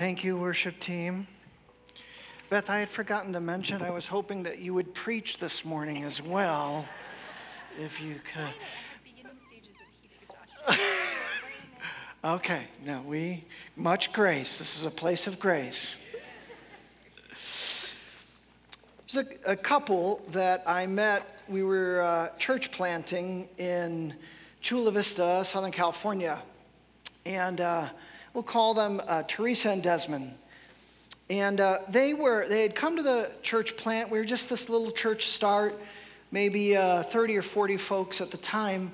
Thank you, worship team. Beth, I had forgotten to mention, I was hoping that you would preach this morning as well, if you could. okay, now we, much grace. This is a place of grace. There's a, a couple that I met. We were uh, church planting in Chula Vista, Southern California. And uh, we'll call them uh, Teresa and Desmond. And uh, they were, they had come to the church plant. We were just this little church start, maybe uh, 30 or 40 folks at the time.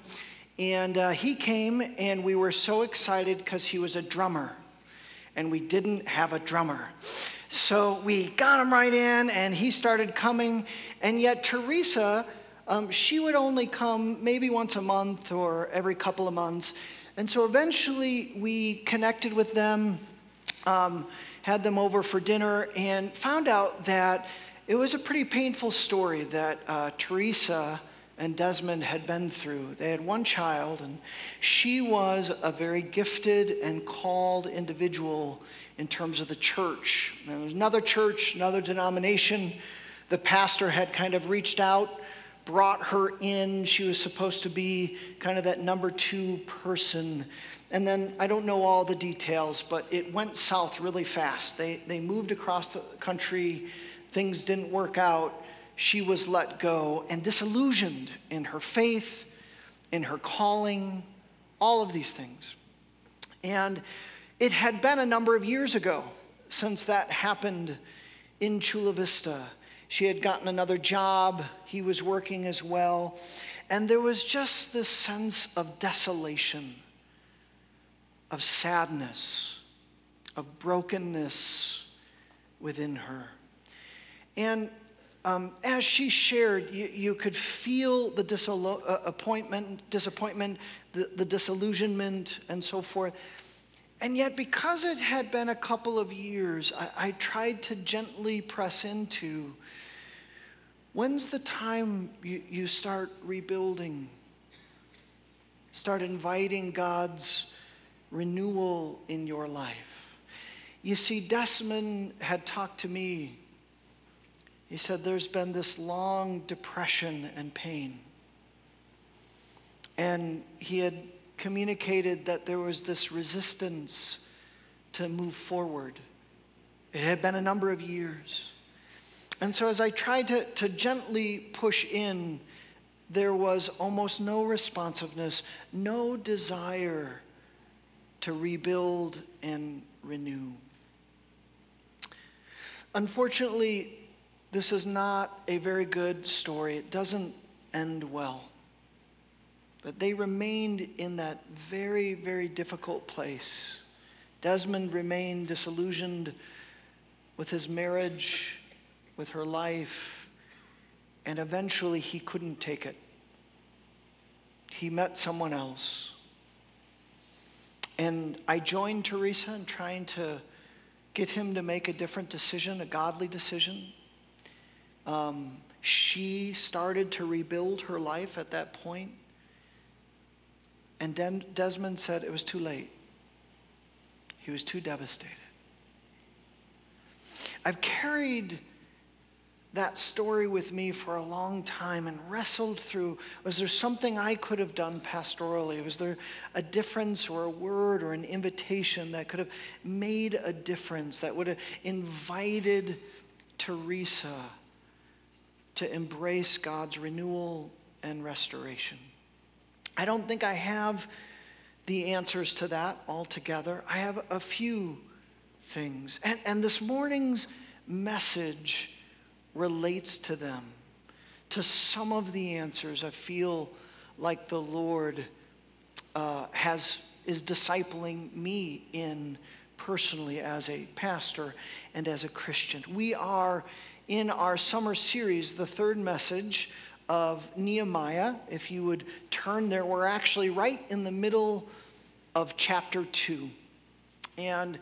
And uh, he came, and we were so excited because he was a drummer, and we didn't have a drummer. So we got him right in, and he started coming. And yet, Teresa, um, she would only come maybe once a month or every couple of months. And so eventually we connected with them, um, had them over for dinner, and found out that it was a pretty painful story that uh, Teresa and Desmond had been through. They had one child, and she was a very gifted and called individual in terms of the church. There was another church, another denomination. The pastor had kind of reached out, brought her in. She was supposed to be kind of that number two person. And then I don't know all the details, but it went south really fast. They, they moved across the country, things didn't work out she was let go and disillusioned in her faith, in her calling, all of these things. And it had been a number of years ago since that happened in Chula Vista. She had gotten another job, he was working as well. And there was just this sense of desolation, of sadness, of brokenness within her. And um, as she shared, you, you could feel the disappointment, uh, disappointment the, the disillusionment, and so forth. And yet, because it had been a couple of years, I, I tried to gently press into when's the time you, you start rebuilding? Start inviting God's renewal in your life. You see, Desmond had talked to me he said, There's been this long depression and pain. And he had communicated that there was this resistance to move forward. It had been a number of years. And so, as I tried to, to gently push in, there was almost no responsiveness, no desire to rebuild and renew. Unfortunately, this is not a very good story. It doesn't end well. But they remained in that very, very difficult place. Desmond remained disillusioned with his marriage, with her life, and eventually he couldn't take it. He met someone else. And I joined Teresa in trying to get him to make a different decision, a godly decision. Um, she started to rebuild her life at that point. And Desmond said it was too late. He was too devastated. I've carried that story with me for a long time and wrestled through was there something I could have done pastorally? Was there a difference or a word or an invitation that could have made a difference, that would have invited Teresa to embrace God's renewal and restoration. I don't think I have the answers to that altogether. I have a few things. And, and this morning's message relates to them, to some of the answers I feel like the Lord uh, has, is discipling me in personally as a pastor and as a Christian. We are in our summer series, the third message of Nehemiah. If you would turn there, we're actually right in the middle of chapter two. And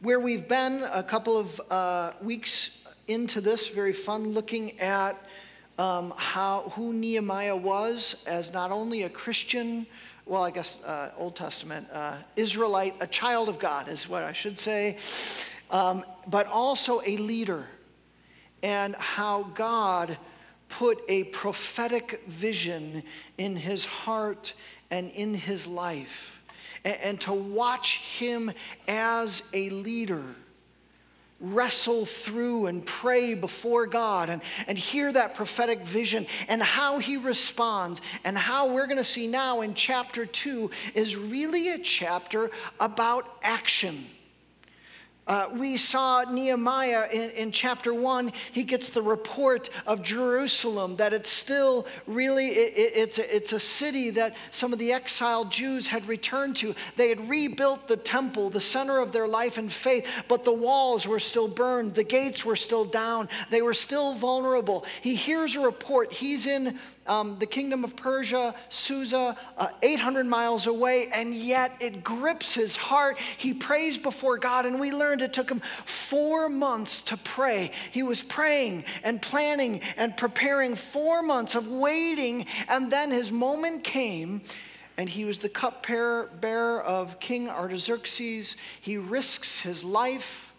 where we've been a couple of uh, weeks into this, very fun, looking at um, how who Nehemiah was as not only a Christian, well, I guess uh, Old Testament uh, Israelite, a child of God is what I should say, um, but also a leader, and how God put a prophetic vision in his heart and in his life. And, and to watch him as a leader wrestle through and pray before God and, and hear that prophetic vision and how he responds and how we're going to see now in chapter 2 is really a chapter about action. Uh, we saw Nehemiah in, in chapter one. He gets the report of Jerusalem that it's still really it, it, it's, a, it's a city that some of the exiled Jews had returned to. They had rebuilt the temple, the center of their life and faith, but the walls were still burned, the gates were still down, they were still vulnerable. He hears a report. He's in um, the kingdom of Persia, Susa, uh, 800 miles away, and yet it grips his heart. He prays before God, and we learned it took him four months to pray. He was praying and planning and preparing four months of waiting, and then his moment came. And he was the cupbearer of King Artaxerxes. He risks his life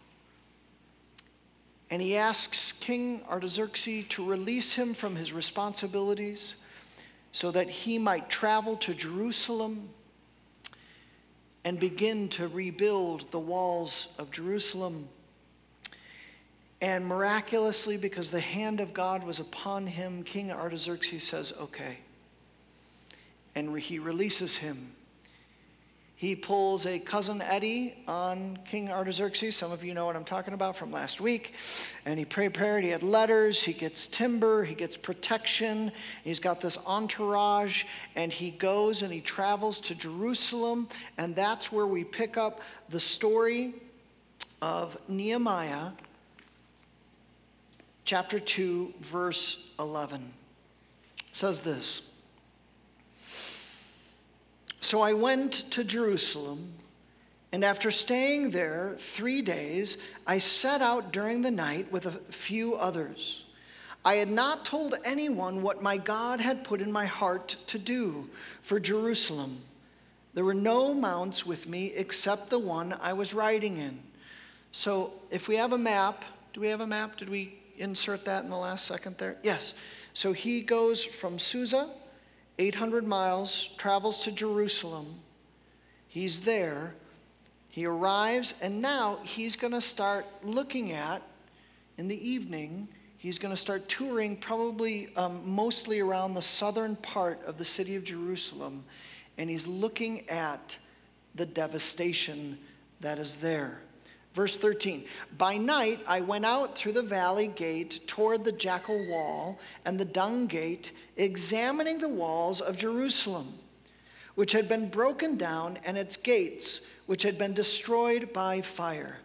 and he asks King Artaxerxes to release him from his responsibilities so that he might travel to Jerusalem and begin to rebuild the walls of Jerusalem. And miraculously, because the hand of God was upon him, King Artaxerxes says, Okay. And he releases him. He pulls a cousin Eddie on King Artaxerxes. Some of you know what I'm talking about from last week. And he prepared, he had letters, he gets timber, he gets protection, he's got this entourage, and he goes and he travels to Jerusalem. And that's where we pick up the story of Nehemiah, chapter 2, verse 11. It says this. So I went to Jerusalem, and after staying there three days, I set out during the night with a few others. I had not told anyone what my God had put in my heart to do for Jerusalem. There were no mounts with me except the one I was riding in. So if we have a map, do we have a map? Did we insert that in the last second there? Yes. So he goes from Susa 800 miles, travels to Jerusalem. He's there. He arrives, and now he's going to start looking at, in the evening, he's going to start touring probably um, mostly around the southern part of the city of Jerusalem, and he's looking at the devastation that is there. Verse 13 By night I went out through the valley gate toward the Jackal Well and the dung gate, examining the walls of Jerusalem, which had been broken down, and its gates, which had been destroyed by fire.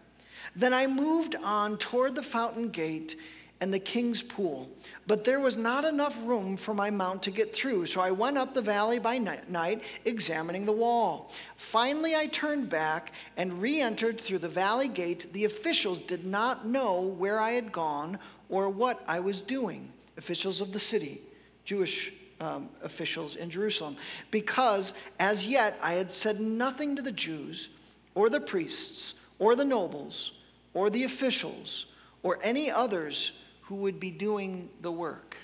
Then I moved on toward the fountain gate and the king's pool. But there was not enough room for my mount to get through, so I went up the valley by night, examining the wall. Finally, I turned back and re entered through the valley gate. The officials did not know where I had gone or what I was doing, officials of the city, Jewish um, officials in Jerusalem, because as yet I had said nothing to the Jews or the priests or the nobles or the officials or any others who would be doing the work.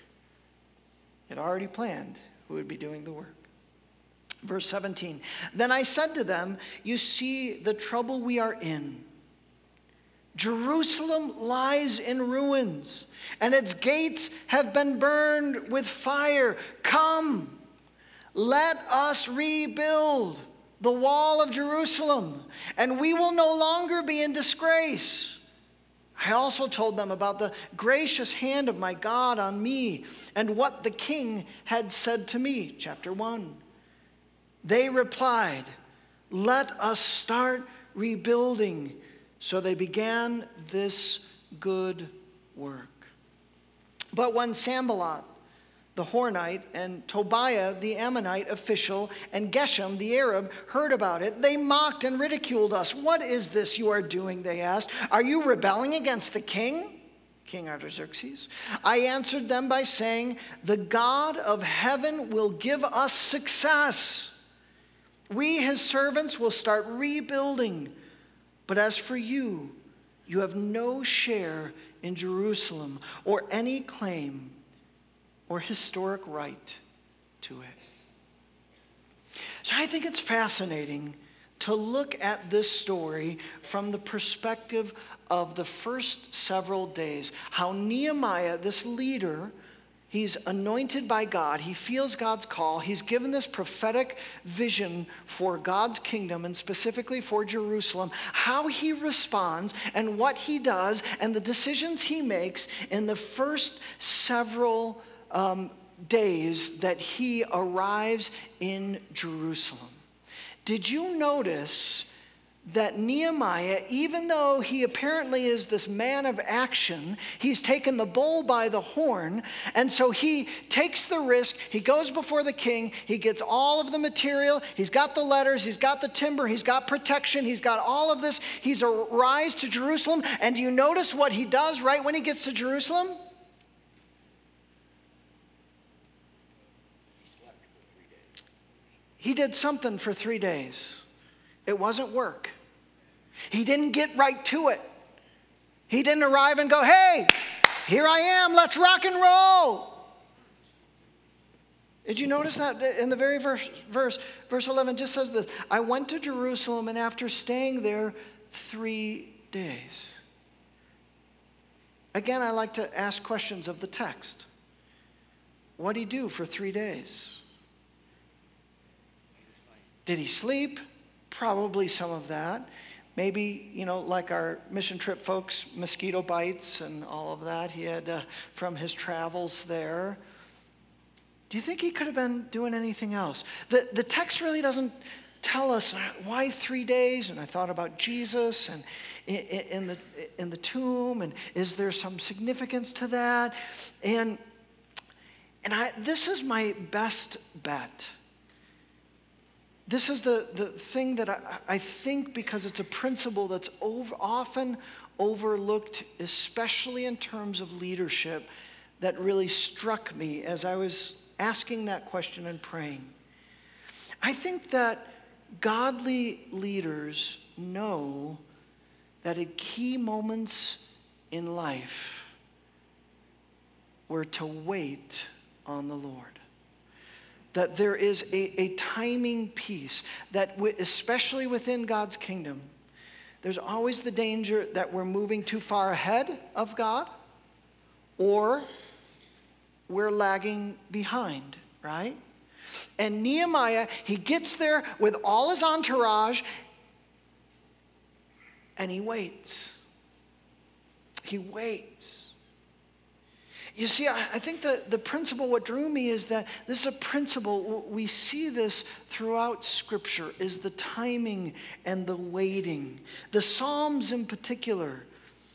It already planned who would be doing the work. Verse 17 Then I said to them, You see the trouble we are in. Jerusalem lies in ruins, and its gates have been burned with fire. Come, let us rebuild the wall of Jerusalem, and we will no longer be in disgrace. I also told them about the gracious hand of my God on me and what the king had said to me. Chapter 1. They replied, Let us start rebuilding. So they began this good work. But when Sanballat, the Horonite, and Tobiah, the Ammonite official, and Geshem, the Arab, heard about it, they mocked and ridiculed us. What is this you are doing? They asked. Are you rebelling against the king? King Artaxerxes. I answered them by saying, The God of heaven will give us success. We, his servants, will start rebuilding. But as for you, You have no share in Jerusalem or any claim or historic right to it. So I think it's fascinating to look at this story from the perspective of the first several days. How Nehemiah, this leader, He's anointed by God. He feels God's call. He's given this prophetic vision for God's kingdom and specifically for Jerusalem. How he responds and what he does and the decisions he makes in the first several um, days that he arrives in Jerusalem. Did you notice that Nehemiah, even though he apparently is this man of action, he's taken the bull by the horn. And so he takes the risk. He goes before the king. He gets all of the material. He's got the letters. He's got the timber. He's got protection. He's got all of this. He's a rise to Jerusalem. And do you notice what he does right when he gets to Jerusalem? He did something for three days. It wasn't work. He didn't get right to it. He didn't arrive and go, hey, here I am, let's rock and roll. Did you notice that in the very verse, verse, verse 11 just says this I went to Jerusalem and after staying there three days. Again, I like to ask questions of the text. What did he do for three days? Did he sleep? Probably some of that. Maybe, you know, like our mission trip folks, mosquito bites and all of that he had uh, from his travels there. Do you think he could have been doing anything else? The, the text really doesn't tell us why three days. And I thought about Jesus and in, in, the, in the tomb, and is there some significance to that? And, and I, this is my best bet this is the, the thing that I, I think because it's a principle that's over, often overlooked, especially in terms of leadership, that really struck me as I was asking that question and praying. I think that godly leaders know that at key moments in life, we're to wait on the Lord that there is a, a timing piece that, w- especially within God's kingdom, there's always the danger that we're moving too far ahead of God or we're lagging behind, right? And Nehemiah, he gets there with all his entourage and he waits. He waits. You see, I, think the, the principle, what drew me is that this is a principle, we see this throughout Scripture, is the timing and the waiting. The Psalms in particular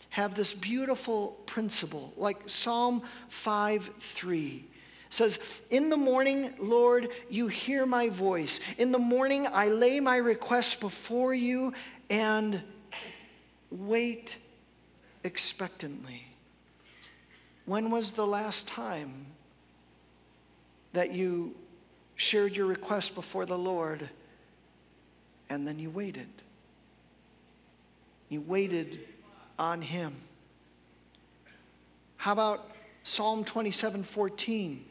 have this beautiful principle, like Psalm 5 3 says, In the morning, Lord, you hear my voice. In the morning, I lay my requests before you and wait expectantly. When was the last time that you shared your request before the Lord and then you waited? You waited on Him. How about Psalm 27 14?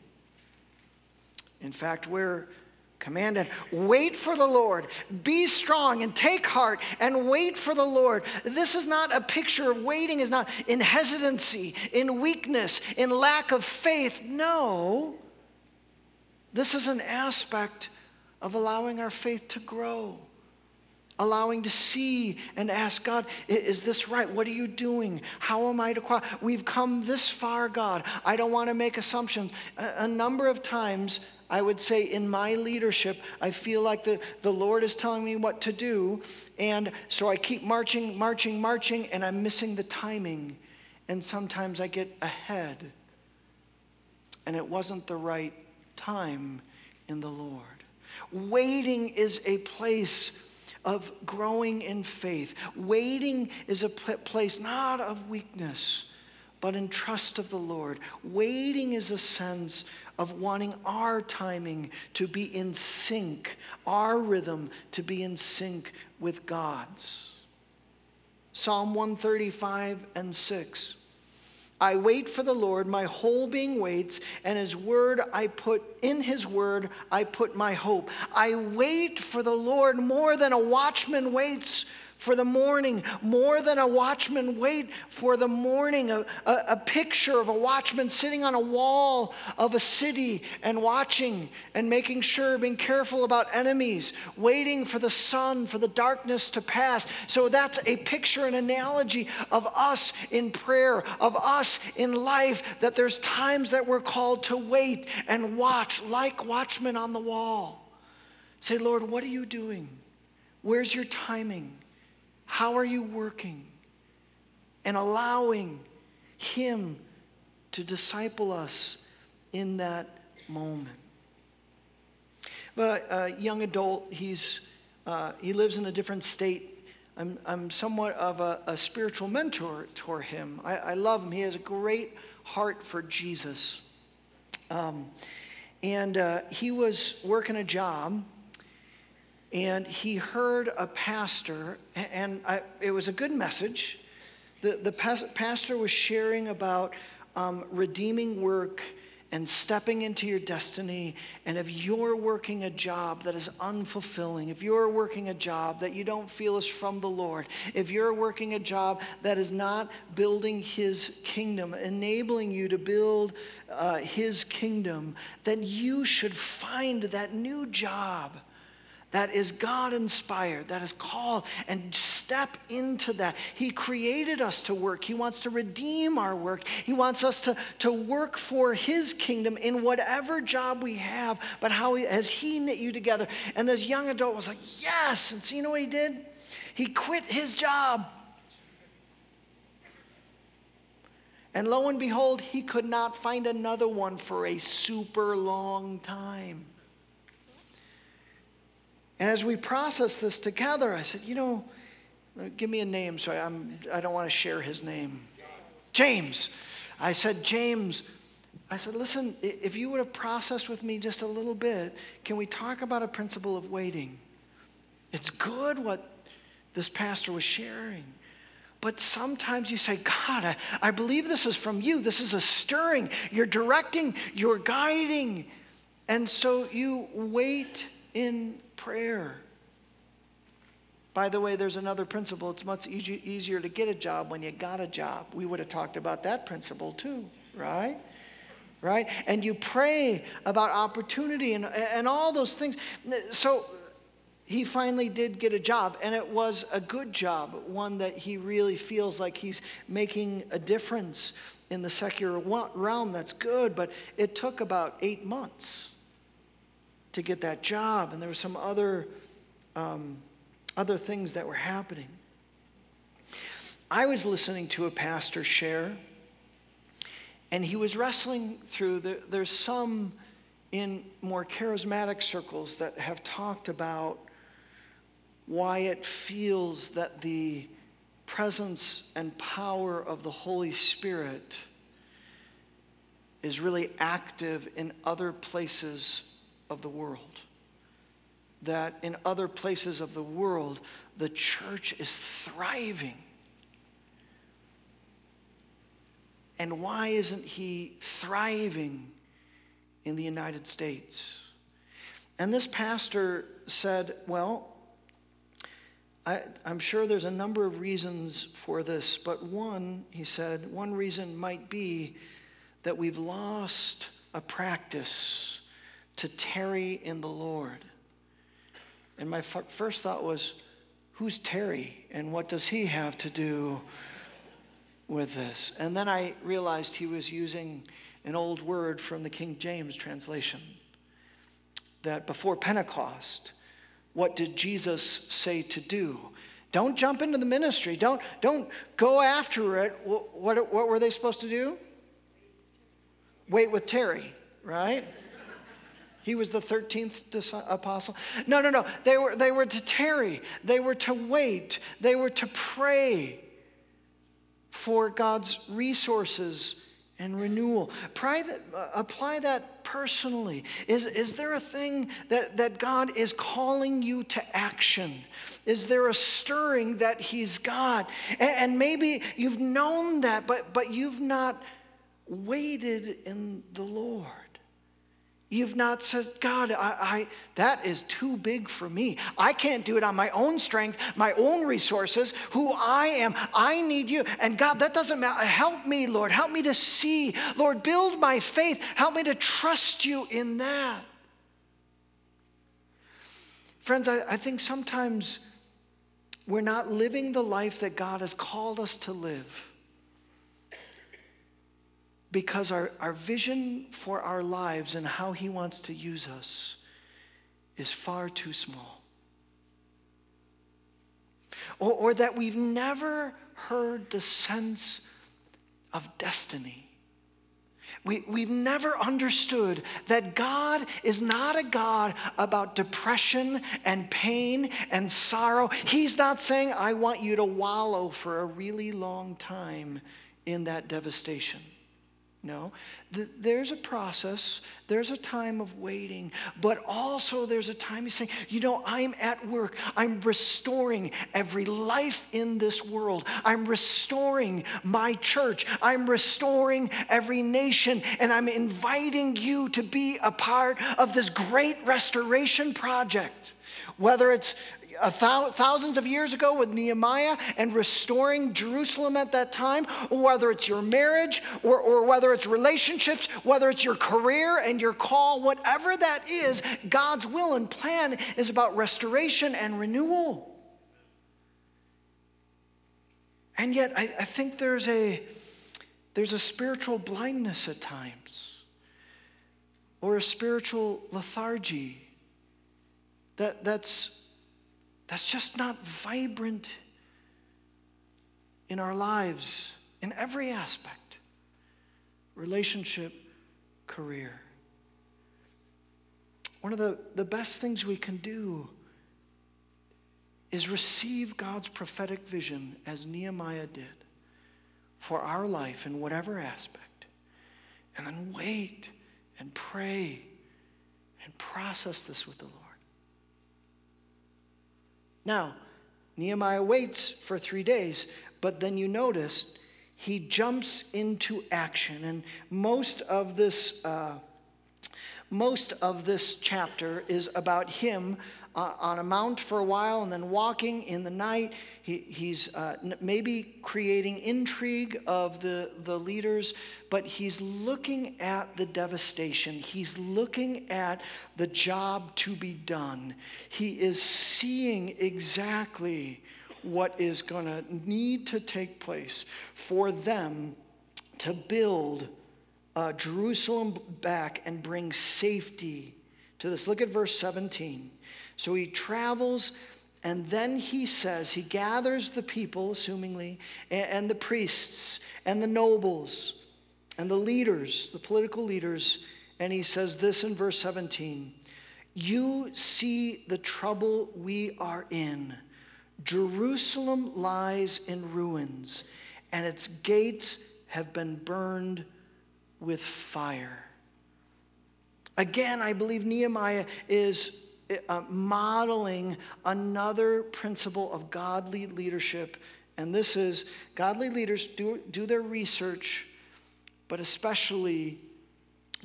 In fact, we're commanded wait for the Lord, be strong and take heart and wait for the Lord. This is not a picture of waiting, is not in hesitancy, in weakness, in lack of faith. No, this is an aspect of allowing our faith to grow. Allowing to see and ask God, is this right? What are you doing? How am I to qualify? We've come this far, God. I don't want to make assumptions. A, a number of times I would say in my leadership, I feel like the, the Lord is telling me what to do. And so I keep marching, marching, marching, and I'm missing the timing. And sometimes I get ahead. And it wasn't the right time in the Lord. Waiting is a place of growing in faith. Waiting is a place not of weakness, but in trust of the Lord. Waiting is a sense of wanting our timing to be in sync, our rhythm to be in sync with God's. Psalm 135 and 6. I wait for the Lord, my whole being waits, and his word I put in his word I put my hope. I wait for the Lord more than a watchman waits for the morning, more than a watchman wait for the morning. A, a, a, picture of a watchman sitting on a wall of a city and watching and making sure, being careful about enemies, waiting for the sun, for the darkness to pass. So that's a picture, an analogy of us in prayer, of us in life, that there's times that we're called to wait and watch like watchmen on the wall. Say, Lord, what are you doing? Where's your timing? How are you working? And allowing Him to disciple us in that moment. But a young adult, he's, uh, he lives in a different state. I'm, I'm somewhat of a, a spiritual mentor to him. I, I, love him. He has a great heart for Jesus. Um, and uh, he was working a job and he heard a pastor, and I, it was a good message. The, the pastor was sharing about um, redeeming work and stepping into your destiny. And if you're working a job that is unfulfilling, if you're working a job that you don't feel is from the Lord, if you're working a job that is not building His kingdom, enabling you to build uh, His kingdom, then you should find that new job that is God inspired, that is called, and step into that. He created us to work. He wants to redeem our work. He wants us to, to work for His kingdom in whatever job we have, but how he, has He knit you together? And this young adult was like, Yes. And so you know what he did? He quit his job. And lo and behold, he could not find another one for a super long time. And as we process this together, I said, you know, give me a name so I'm, I don't want to share his name. James. I said, James, I said, listen, if you would have processed with me just a little bit, can we talk about a principle of waiting? It's good what this pastor was sharing. But sometimes you say, God, I, I believe this is from you. This is a stirring. You're directing, you're guiding. And so you wait in prayer. By the way, there's another principle. It's much easy, easier to get a job when you got a job. We would have talked about that principle too, right? Right? And you pray about opportunity and, and all those things. So he finally did get a job, and it was a good job, one that he really feels like he's making a difference in the secular realm. That's good, but it took about eight months to get that job, and there were some other, um, other things that were happening. I was listening to a pastor share, and he was wrestling through. The, there's some in more charismatic circles that have talked about why it feels that the presence and power of the Holy Spirit is really active in other places of the world. That in other places of the world, the church is thriving. And why isn't he thriving in the United States? And this pastor said, Well, I, am sure there's a number of reasons for this, but one, he said, one reason might be that we've lost a practice to tarry in the Lord. And my f- first thought was, who's Terry and what does he have to do with this? And then I realized he was using an old word from the King James translation that before Pentecost, what did Jesus say to do? Don't jump into the ministry. Don't, don't go after it. What, what, what were they supposed to do? Wait with Terry, right? He was the 13th apostle. No, no, no. They were, they were to tarry, they were to wait, they were to pray for God's resources and renewal. That, uh, apply that personally. Is, is there a thing that, that God is calling you to action? Is there a stirring that He's got? And, and maybe you've known that, but, but you've not waited in the Lord. You've not said, God, I, I, that is too big for me. I can't do it on my own strength, my own resources, who I am. I need you. And God, that doesn't matter. Help me, Lord. Help me to see. Lord, build my faith. Help me to trust you in that. Friends, I, I think sometimes we're not living the life that God has called us to live because our, our vision for our lives and how He wants to use us is far too small. Or, or that we've never heard the sense of destiny. We, we've never understood that God is not a God about depression and pain and sorrow. He's not saying, I want you to wallow for a really long time in that devastation. No, there's a process, there's a time of waiting, but also there's a time he's saying, you know, I'm at work. I'm restoring every life in this world. I'm restoring my church. I'm restoring every nation, and I'm inviting you to be a part of this great restoration project. Whether it's thousands of years ago with Nehemiah and restoring Jerusalem at that time, whether it's your marriage, or, or whether it's relationships, whether it's your career and your call, whatever that is, God's will and plan is about restoration and renewal. And yet, I, I think there's a, there's a spiritual blindness at times, or a spiritual lethargy that, that's that's just not vibrant in our lives in every aspect relationship, career. One of the, the best things we can do is receive God's prophetic vision as Nehemiah did for our life in whatever aspect, and then wait and pray and process this with the Lord. Now, Nehemiah waits for three days, but then you notice he jumps into action. And most of this, uh, most of this chapter is about him uh, on a mount for a while and then walking in the night. He, he's uh, maybe creating intrigue of the, the leaders, but he's looking at the devastation. He's looking at the job to be done. He is seeing exactly what is going to need to take place for them to build uh, Jerusalem back and bring safety to this. Look at verse 17. So he travels, and then he says, he gathers the people, assumingly, and, the priests, and the nobles, and the leaders, the political leaders, and he says this in verse 17 You see the trouble we are in. Jerusalem lies in ruins, and its gates have been burned with fire. Again, I believe Nehemiah is uh, modeling another principle of godly leadership. And this is godly leaders do, do their research, but especially,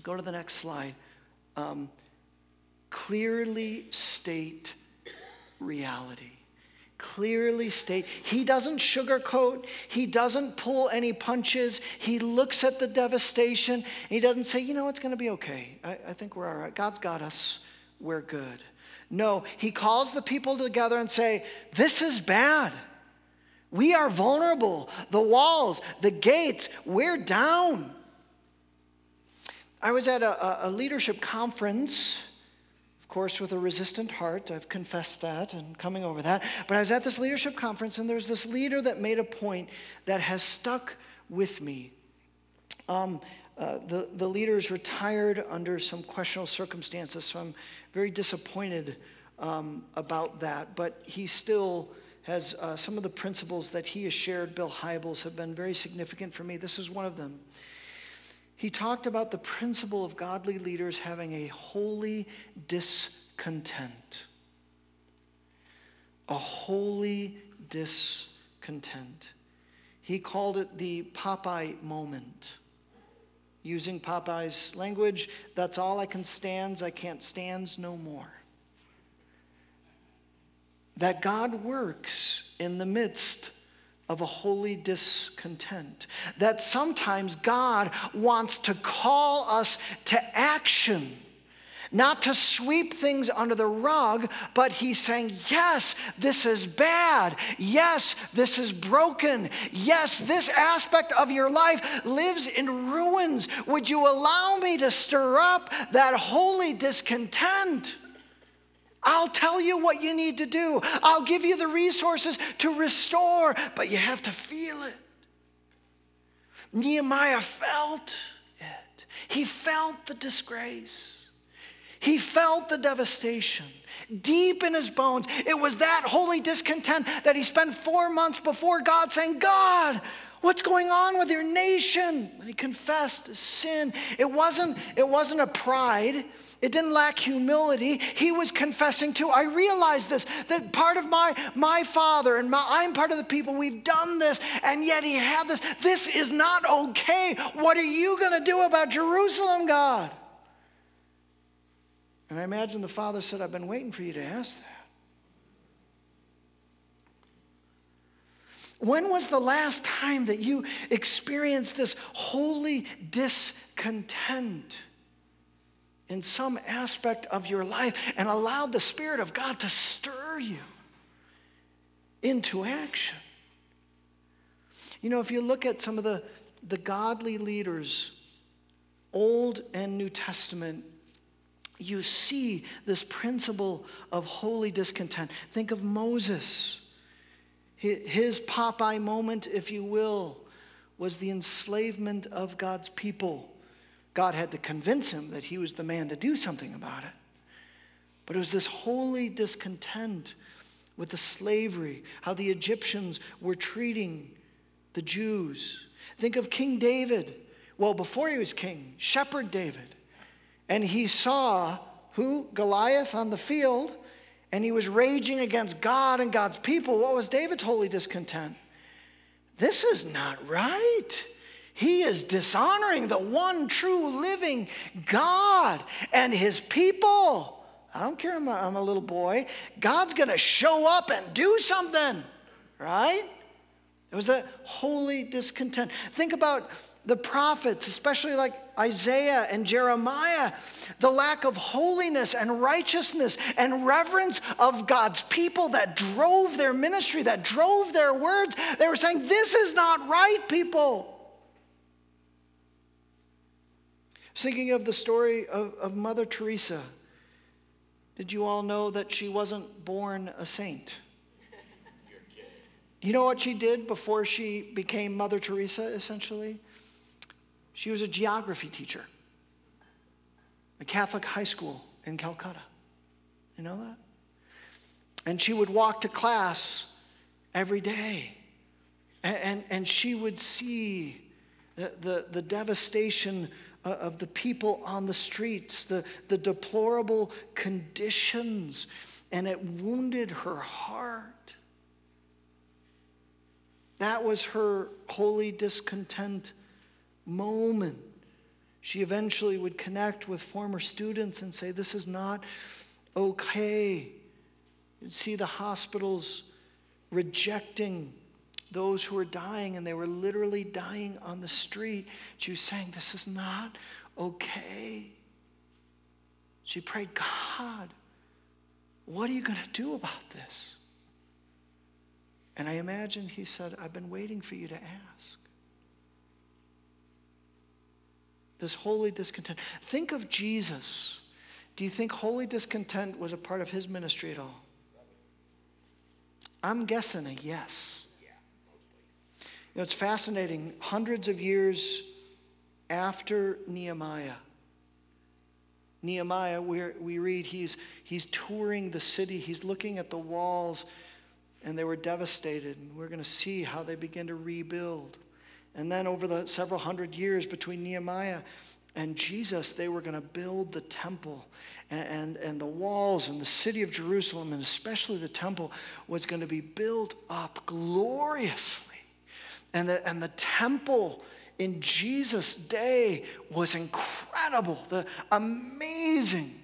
go to the next slide, um, clearly state reality clearly state. He doesn't sugarcoat. He doesn't pull any punches. He looks at the devastation. He doesn't say you know it's going to be okay. I, I, think we're all right. God's got us. We're good. No, he calls the people together and say, "This is bad. We are vulnerable. The walls, the gates, we're down." I was at a, a leadership conference course, with a resistant heart. I've confessed that and coming over that. But I was at this leadership conference, and there's this leader that made a point that has stuck with me. Um, uh, the, the is retired under some questionable circumstances, so I'm very disappointed um, about that. But he still has uh, some of the principles that he has shared, Bill Hybels, have been very significant for me. This is one of them. He talked about the principle of godly leaders having a holy discontent. A holy discontent. He called it the Popeye moment. Using Popeye's language, that's all I can stands, I can't stands no more. That God works in the midst of a holy discontent. That sometimes God wants to call us to action. Not to sweep things under the rug, but he's saying, Yes, this is bad. Yes, this is broken. Yes, this aspect of your life lives in ruins. Would you allow me to stir up that holy discontent? I'll tell you what you need to do. I'll give you the resources to restore, but you have to feel it. Nehemiah felt it. He felt the disgrace. He felt the devastation deep in his bones. It was that holy discontent that he spent four months before God saying, God, what's going on with your nation? And he confessed sin. It wasn't, it wasn't a pride. It didn't lack humility. He was confessing too. I realize this, that part of my, my father and my, I'm part of the people, we've done this, and yet he had this. This is not okay. What are you going to do about Jerusalem, God? And I imagine the father said, I've been waiting for you to ask that. When was the last time that you experienced this holy discontent? in some aspect of your life and allowed the Spirit of God to stir you into action. You know, if you look at some of the, the godly leaders, Old and New Testament, you see this principle of holy discontent. Think of Moses. His Popeye moment, if you will, was the enslavement of God's people. God had to convince him that he was the man to do something about it. But it was this holy discontent with the slavery, how the Egyptians were treating the Jews. Think of King David. Well, before he was king, shepherd David. And he saw who? Goliath on the field, and he was raging against God and God's people. What was David's holy discontent? This is not right. He is dishonoring the one true living God and his people. I don't care, I'm a, I'm a little boy. God's to show up and do something, right? It was that holy discontent. Think about the prophets, especially like Isaiah and Jeremiah, the lack of holiness and righteousness and reverence of God's people that drove their ministry, that drove their words. They were saying, This is not right, people. thinking of the story of, of Mother Teresa. Did you all know that she wasn't born a saint? You know what she did before she became Mother Teresa, essentially? She was a geography teacher, a Catholic high school in Calcutta. You know that? And she would walk to class every day. And, and, and she would see the, the, the devastation uh, of the people on the streets, the, the deplorable conditions, and it wounded her heart. That was her holy discontent moment. She eventually would connect with former students and say, This is not okay. You'd see the hospitals rejecting those who were dying, and they were literally dying on the street. She was saying, This is not okay. She prayed, God, what are you going to do about this? And I imagine he said, I've been waiting for you to ask. This holy discontent. Think of Jesus. Do you think holy discontent was a part of his ministry at all? I'm guessing a yes. You know, it's fascinating. Hundreds of years after Nehemiah, Nehemiah, we we read he's, he's touring the city, he's looking at the walls, and they were devastated. And we're going to see how they begin to rebuild. And then over the several hundred years between Nehemiah and Jesus, they were going to build the temple and, and, and, the walls and the city of Jerusalem, and especially the temple, was going to be built up gloriously. And the, and the temple in Jesus' day was incredible, the amazing.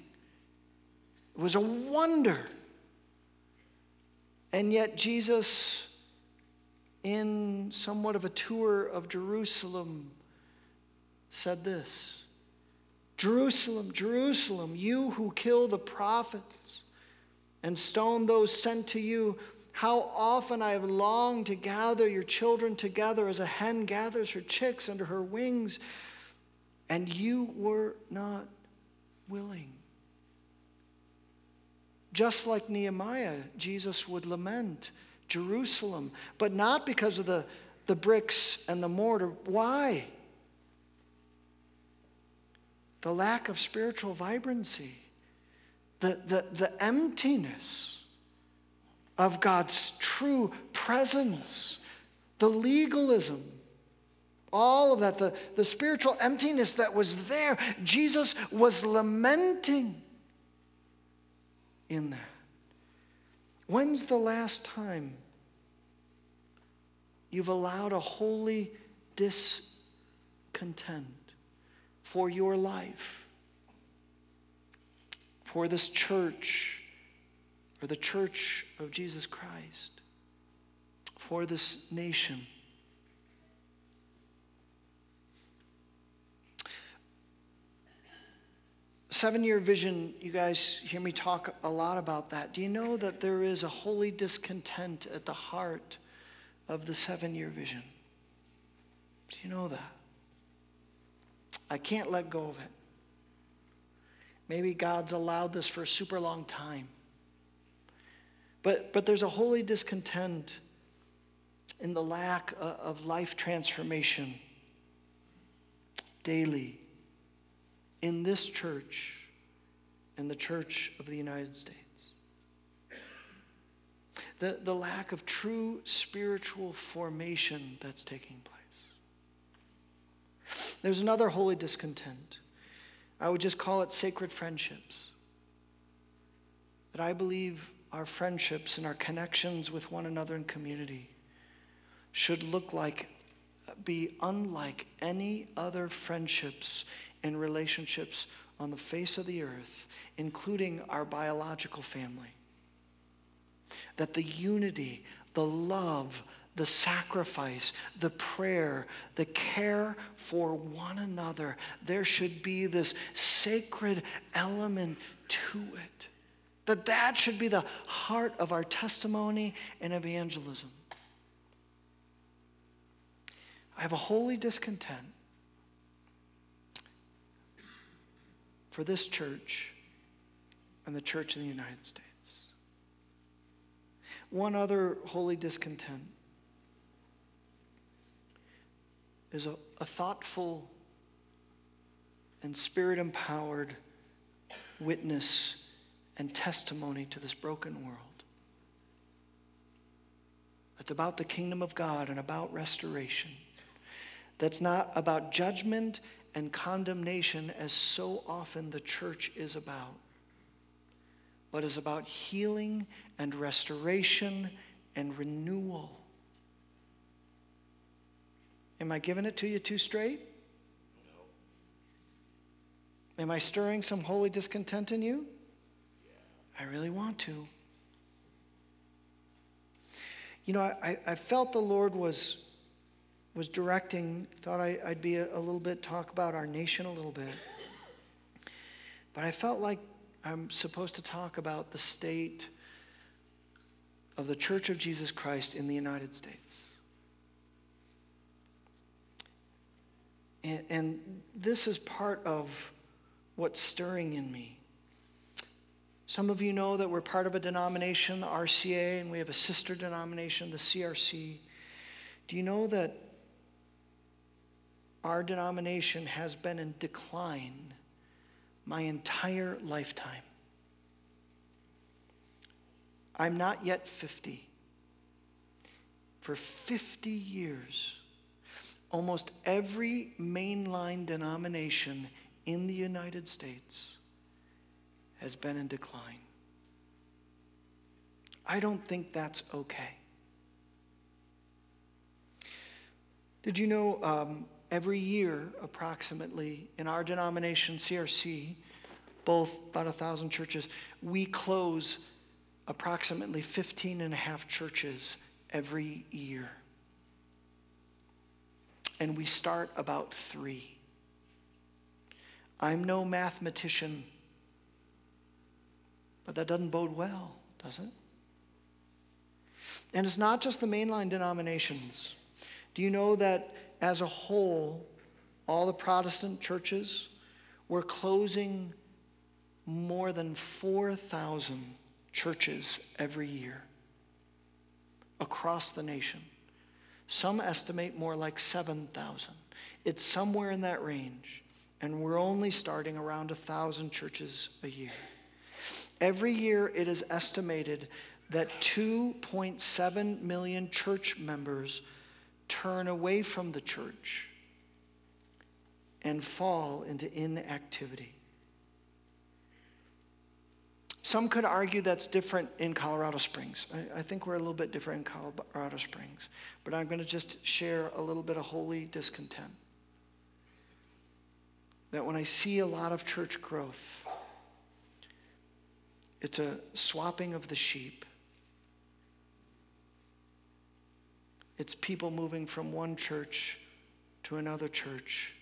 It was a wonder. And yet, Jesus, in somewhat of a tour of Jerusalem, said this Jerusalem, Jerusalem, you who kill the prophets and stone those sent to you, how often I have longed to gather your children together as a hen gathers her chicks under her wings, and you were not willing. Just like Nehemiah, Jesus would lament Jerusalem, but not because of the, the bricks and the mortar. Why? the lack of spiritual vibrancy, the, the, the emptiness of God's true presence, the legalism, all of that, the, the spiritual emptiness that was there. Jesus was lamenting in that. When's the last time you've allowed a holy discontent? for your life, for this church, or the church of Jesus Christ, for this nation. Seven year vision, you guys hear me talk a lot about that. Do you know that there is a holy discontent at the heart of the seven year vision? Do you know that? I can't let go of it. Maybe God's allowed this for a super long time. But, but there's a holy discontent in the lack of life transformation daily in this church and the church of the United States. The, the lack of true spiritual formation that's taking place. There's another holy discontent. I would just call it sacred friendships. That I believe our friendships and our connections with one another in community should look like, be unlike any other friendships and relationships on the face of the earth, including our biological family. That the unity, the love, the sacrifice, the prayer, the care for one another. There should be this sacred element to it. That that should be the heart of our testimony and evangelism. I have a holy discontent for this church and the church in the United States. One other holy discontent is a, a thoughtful and spirit empowered witness and testimony to this broken world. That's about the kingdom of God and about restoration. That's not about judgment and condemnation, as so often the church is about, but is about healing and restoration and renewal Am I giving it to you too straight? No. Am I stirring some holy discontent in you? Yeah. I really want to. You know, I, I felt the Lord was, was directing, thought I, would be a, a little bit, talk about our nation a little bit. But I felt like I'm supposed to talk about the state of the Church of Jesus Christ in the United States. And, and this is part of what's stirring in me. Some of you know that we're part of a denomination, the RCA, and we have a sister denomination, the CRC. Do you know that our denomination has been in decline my entire lifetime? I'm not yet 50. For 50 years, almost every mainline denomination in the United States has been in decline. I don't think that's okay. Did you know um, every year, approximately, in our denomination, CRC, both about a thousand churches, we close approximately 15 and a half churches every year. And we start about three. I'm no mathematician, but that doesn't bode well, does it? And it's not just the mainline denominations. Do you know that as a whole, all the Protestant churches were closing more than 4,000 churches every year across the nation? Some estimate more like 7,000. It's somewhere in that range. And we're only starting around 1,000 churches a year. Every year, it is estimated that 2.7 million church members turn away from the church and fall into inactivity. Some could argue that's different in Colorado Springs. I, I, think we're a little bit different in Colorado Springs, but I'm going to just share a little bit of holy discontent. That when I see a lot of church growth, it's a swapping of the sheep. It's people moving from one church to another church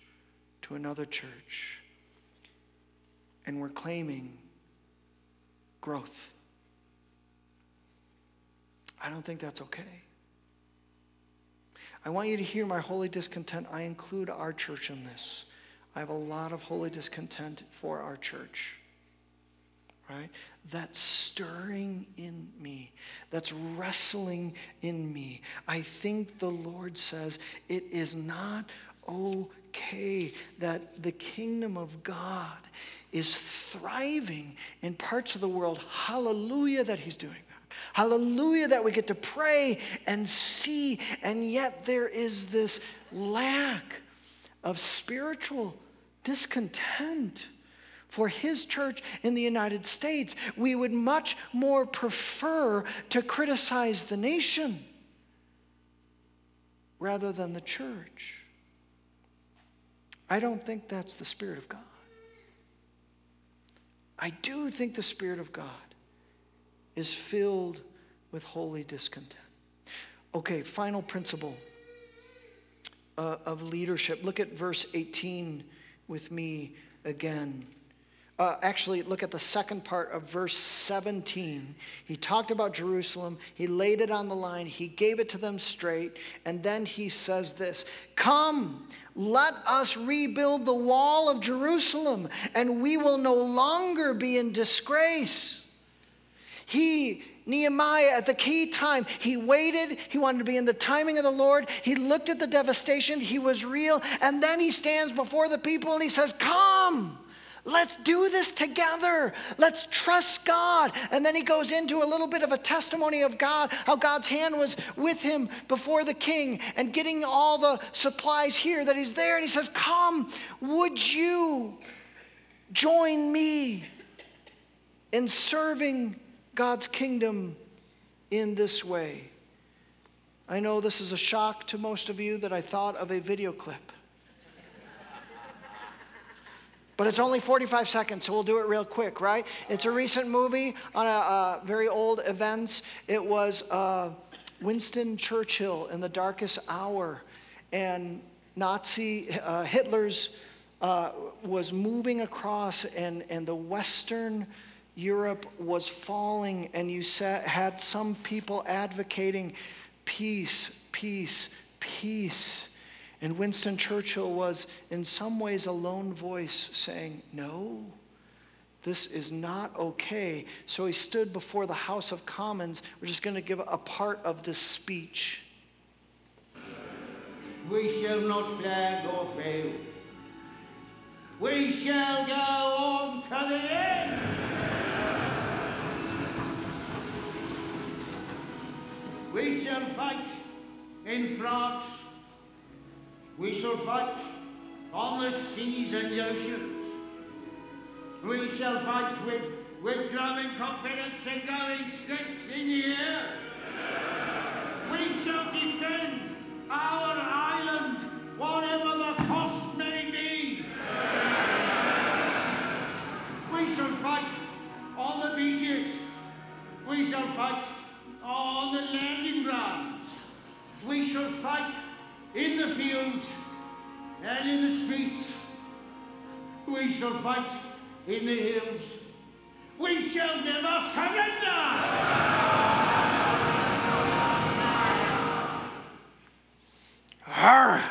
to another church. And we're claiming growth. I don't think that's okay. I want you to hear my holy discontent. I include our church in this. I have a lot of holy discontent for our church right? That's stirring in me, that's wrestling in me. I think the Lord says it is not okay that the kingdom of God is thriving in parts of the world. Hallelujah that He's doing that. Hallelujah that we get to pray and see, and yet there is this lack of spiritual discontent for his church in the United States, we would much more prefer to criticize the nation rather than the church. I don't think that's the Spirit of God. I do think the Spirit of God is filled with holy discontent. Okay, final principle uh, of leadership. Look at verse 18 with me again. Uh, actually, look at the second part of verse 17. He talked about Jerusalem. He laid it on the line. He gave it to them straight. And then he says this Come, let us rebuild the wall of Jerusalem, and we will no longer be in disgrace. He Nehemiah, at the key time, he waited. He wanted to be in the timing of the Lord. He looked at the devastation. He was real. And then he stands before the people and he says, Come, Let's do this together. Let's trust God. And then he goes into a little bit of a testimony of God, how God's hand was with him before the king and getting all the supplies here, that he's there. And he says, Come, would you join me in serving God's kingdom in this way? I know this is a shock to most of you that I thought of a video clip. But it's only 45 seconds, so we'll do it real quick, right? It's a recent movie on a, very old events. It was uh, Winston Churchill in the darkest hour, and Nazi uh, Hitler's uh, was moving across, and, and the Western Europe was falling, and you had some people advocating peace, peace, peace. And Winston Churchill was, in some ways, a lone voice saying, No, this is not okay. So he stood before the House of Commons. We're just going to give a part of this speech. We shall not flag or fail. We shall go on to the end. We shall fight in France We shall fight on the seas and the oceans. We shall fight with, with growing confidence and growing strength in the air. We shall defend our island, whatever the cost may be. We shall fight on the beaches. We shall fight on the landing grounds. We shall fight in the fields and in the streets. We shall fight in the hills. We shall never surrender! Arr.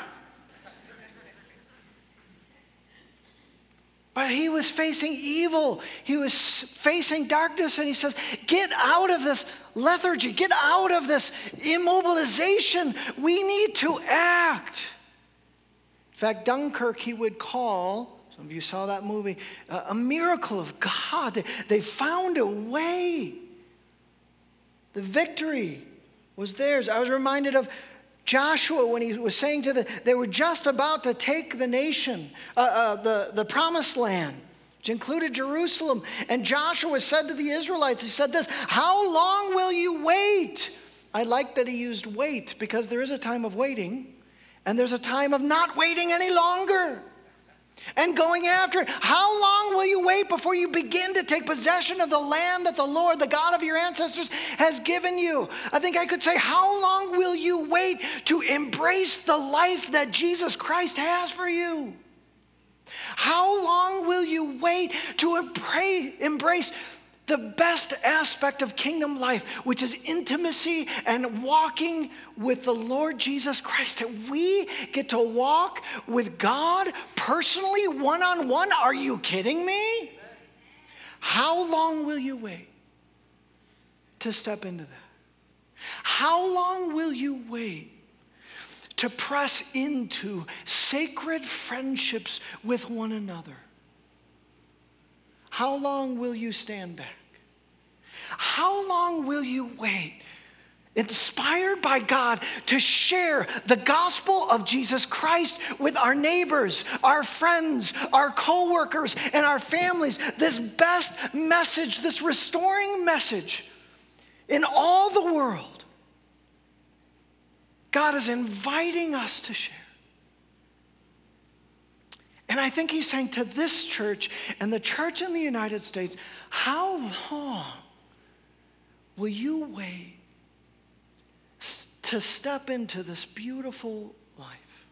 But he was facing evil. He was facing darkness, and he says, Get out of this lethargy, get out of this immobilization. We need to act. In fact, Dunkirk, he would call, some of you saw that movie, a, a miracle of God. They, they found a way. The victory was theirs. I was reminded of Joshua, when he was saying to the, they were just about to take the nation, uh, uh, the, the promised land, which included Jerusalem. And Joshua said to the Israelites, he said this, How long will you wait? I like that he used wait because there is a time of waiting and there's a time of not waiting any longer and going after it. How long will you wait before you begin to take possession of the land that the Lord, the God of your ancestors, has given you? I think I could say, How long will you wait to embrace the life that Jesus Christ has for you? How long will you wait to embrace the best aspect of kingdom life, which is intimacy and walking with the Lord Jesus Christ. That we get to walk with God personally, one on one. Are you kidding me? How long will you wait to step into that? How long will you wait to press into sacred friendships with one another? How long will you stand back? How long will you wait? Inspired by God to share the gospel of Jesus Christ with our neighbors, our friends, our coworkers, and our families. This best message, this restoring message in all the world. God is inviting us to share. And I think he's saying to this church and the church in the United States, how long will you wait to step into this beautiful life?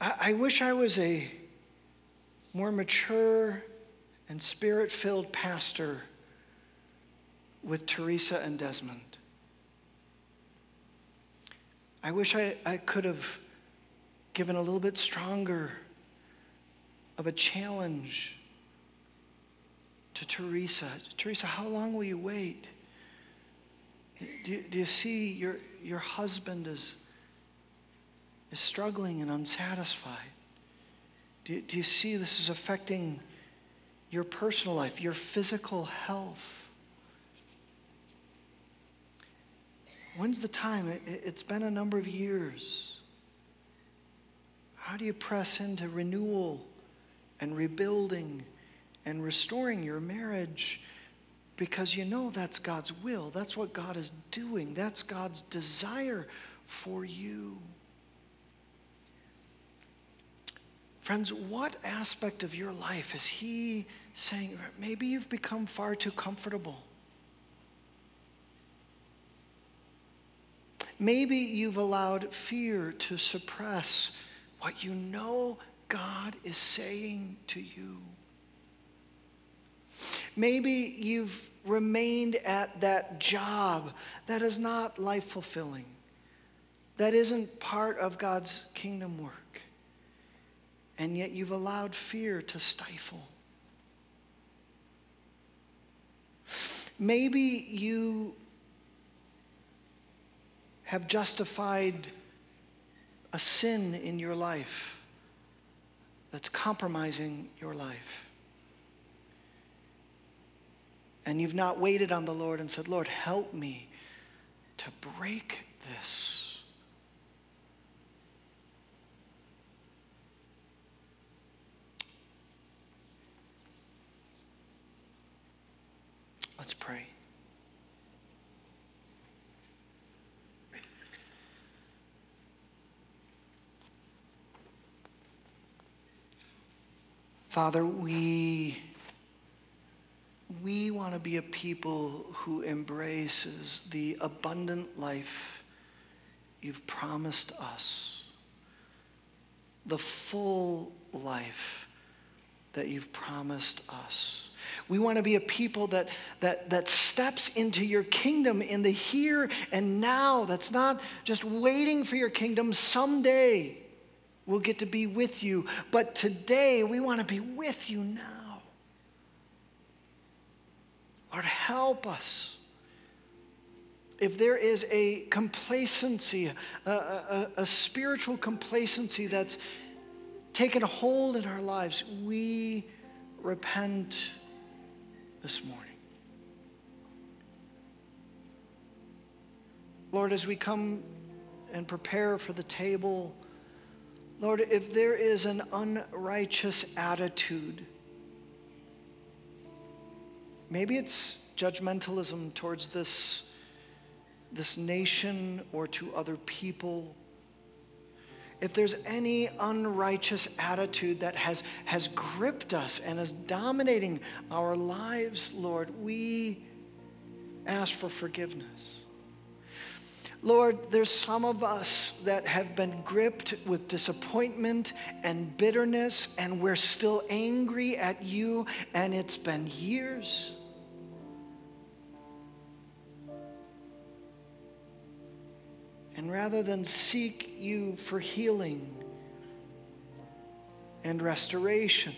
I, I wish I was a more mature and spirit filled pastor with Teresa and Desmond. I wish I, I could have given a little bit stronger of a challenge to Teresa. Teresa, how long will you wait? Do, do you see your, your husband is, is struggling and unsatisfied? Do, do you see this is affecting your personal life, your physical health? When's the time? It, has been a number of years. How do you press into renewal and rebuilding and restoring your marriage? Because you know that's God's will. That's what God is doing. That's God's desire for you. Friends, what aspect of your life is He saying, maybe you've become far too comfortable? Maybe you've allowed fear to suppress what you know God is saying to you. Maybe you've remained at that job that is not life fulfilling, that isn't part of God's kingdom work, and yet you've allowed fear to stifle. Maybe you have justified a sin in your life that's compromising your life. And you've not waited on the Lord and said, Lord, help me to break this. Let's pray. Father, we, we want to be a people who embraces the abundant life you've promised us, the full life that you've promised us. We want to be a people that, that, that steps into your kingdom in the here and now, that's not just waiting for your kingdom someday we'll get to be with you. But today, we want to be with you now. Lord, help us. If there is a complacency, a, a, a spiritual complacency that's taken hold in our lives, we repent this morning. Lord, as we come and prepare for the table, Lord, if there is an unrighteous attitude, maybe it's judgmentalism towards this, this nation or to other people. If there's any unrighteous attitude that has, has gripped us and is dominating our lives, Lord, we ask for forgiveness. Lord, there's some of us that have been gripped with disappointment and bitterness, and we're still angry at you, and it's been years. And rather than seek you for healing and restoration,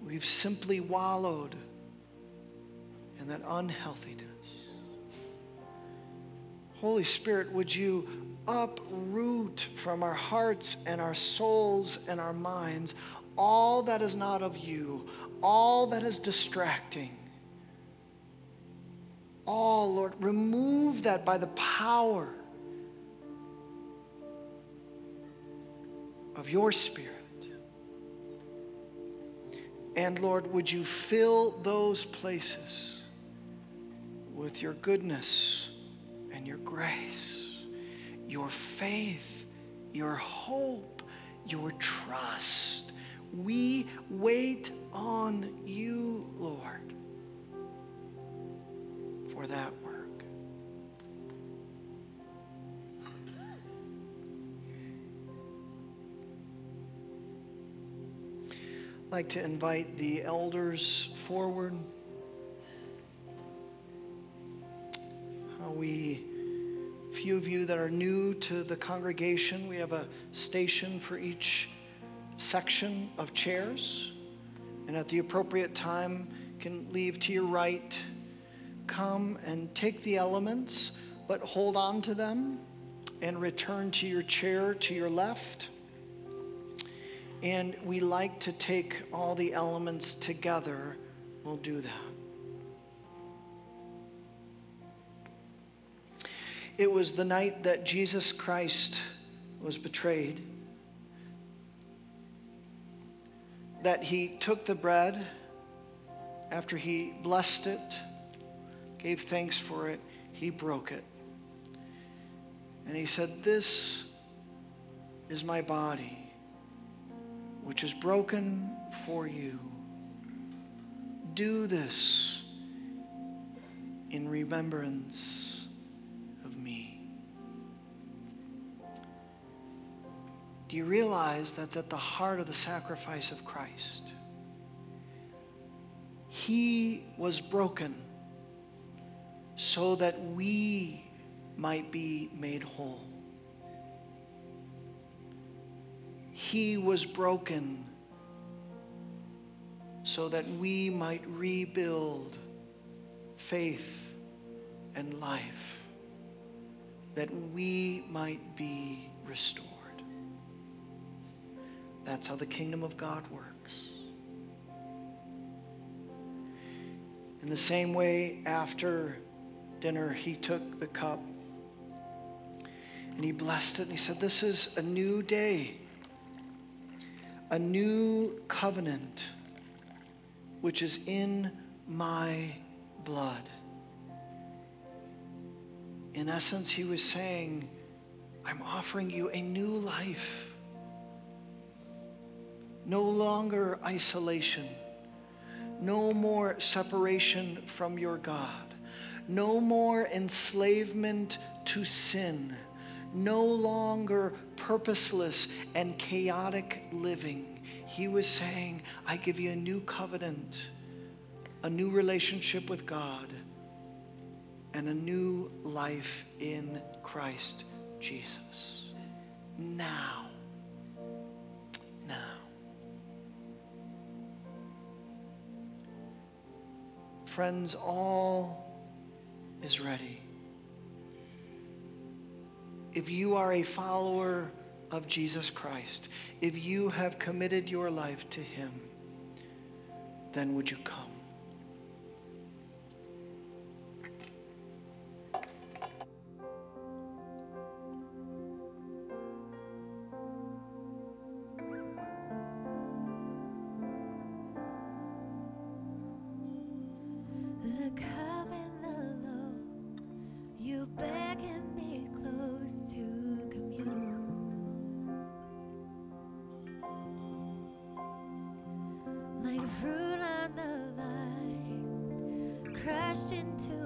we've simply wallowed in that unhealthiness. Holy Spirit, would you uproot from our hearts and our souls and our minds all that is not of you, all that is distracting. All, Lord, remove that by the power of your Spirit. And Lord, would you fill those places with your goodness? and your grace, your faith, your hope, your trust. We wait on you, Lord, for that work. I'd like to invite the elders forward. we few of you that are new to the congregation, we have a station for each section of chairs. And at the appropriate time, can leave to your right. Come and take the elements, but hold on to them and return to your chair to your left. And we like to take all the elements together. We'll do that. It was the night that Jesus Christ was betrayed. That he took the bread after he blessed it, gave thanks for it, he broke it. And he said, This is my body, which is broken for you. Do this in remembrance of me. Do you realize that's at the heart of the sacrifice of Christ? He was broken so that we might be made whole. He was broken so that we might rebuild faith and life, that we might be restored. That's how the kingdom of God works. In the same way, after dinner, he took the cup and he blessed it and he said, This is a new day, a new covenant, which is in my blood. In essence, he was saying, I'm offering you a new life. No longer isolation. No more separation from your God. No more enslavement to sin. No longer purposeless and chaotic living. He was saying, I give you a new covenant, a new relationship with God and a new life in Christ Jesus. Now. Now. Friends, all is ready. If you are a follower of Jesus Christ, if you have committed your life to Him, then would you come? crashed into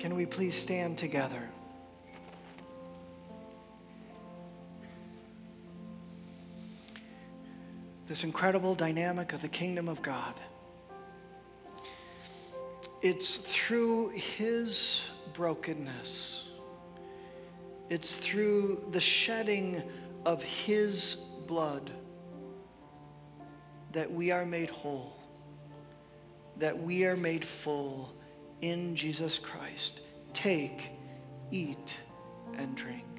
Can we please stand together? This incredible dynamic of the kingdom of God. It's through His brokenness, it's through the shedding of His blood that we are made whole, that we are made full in Jesus Christ. Take, eat, and drink.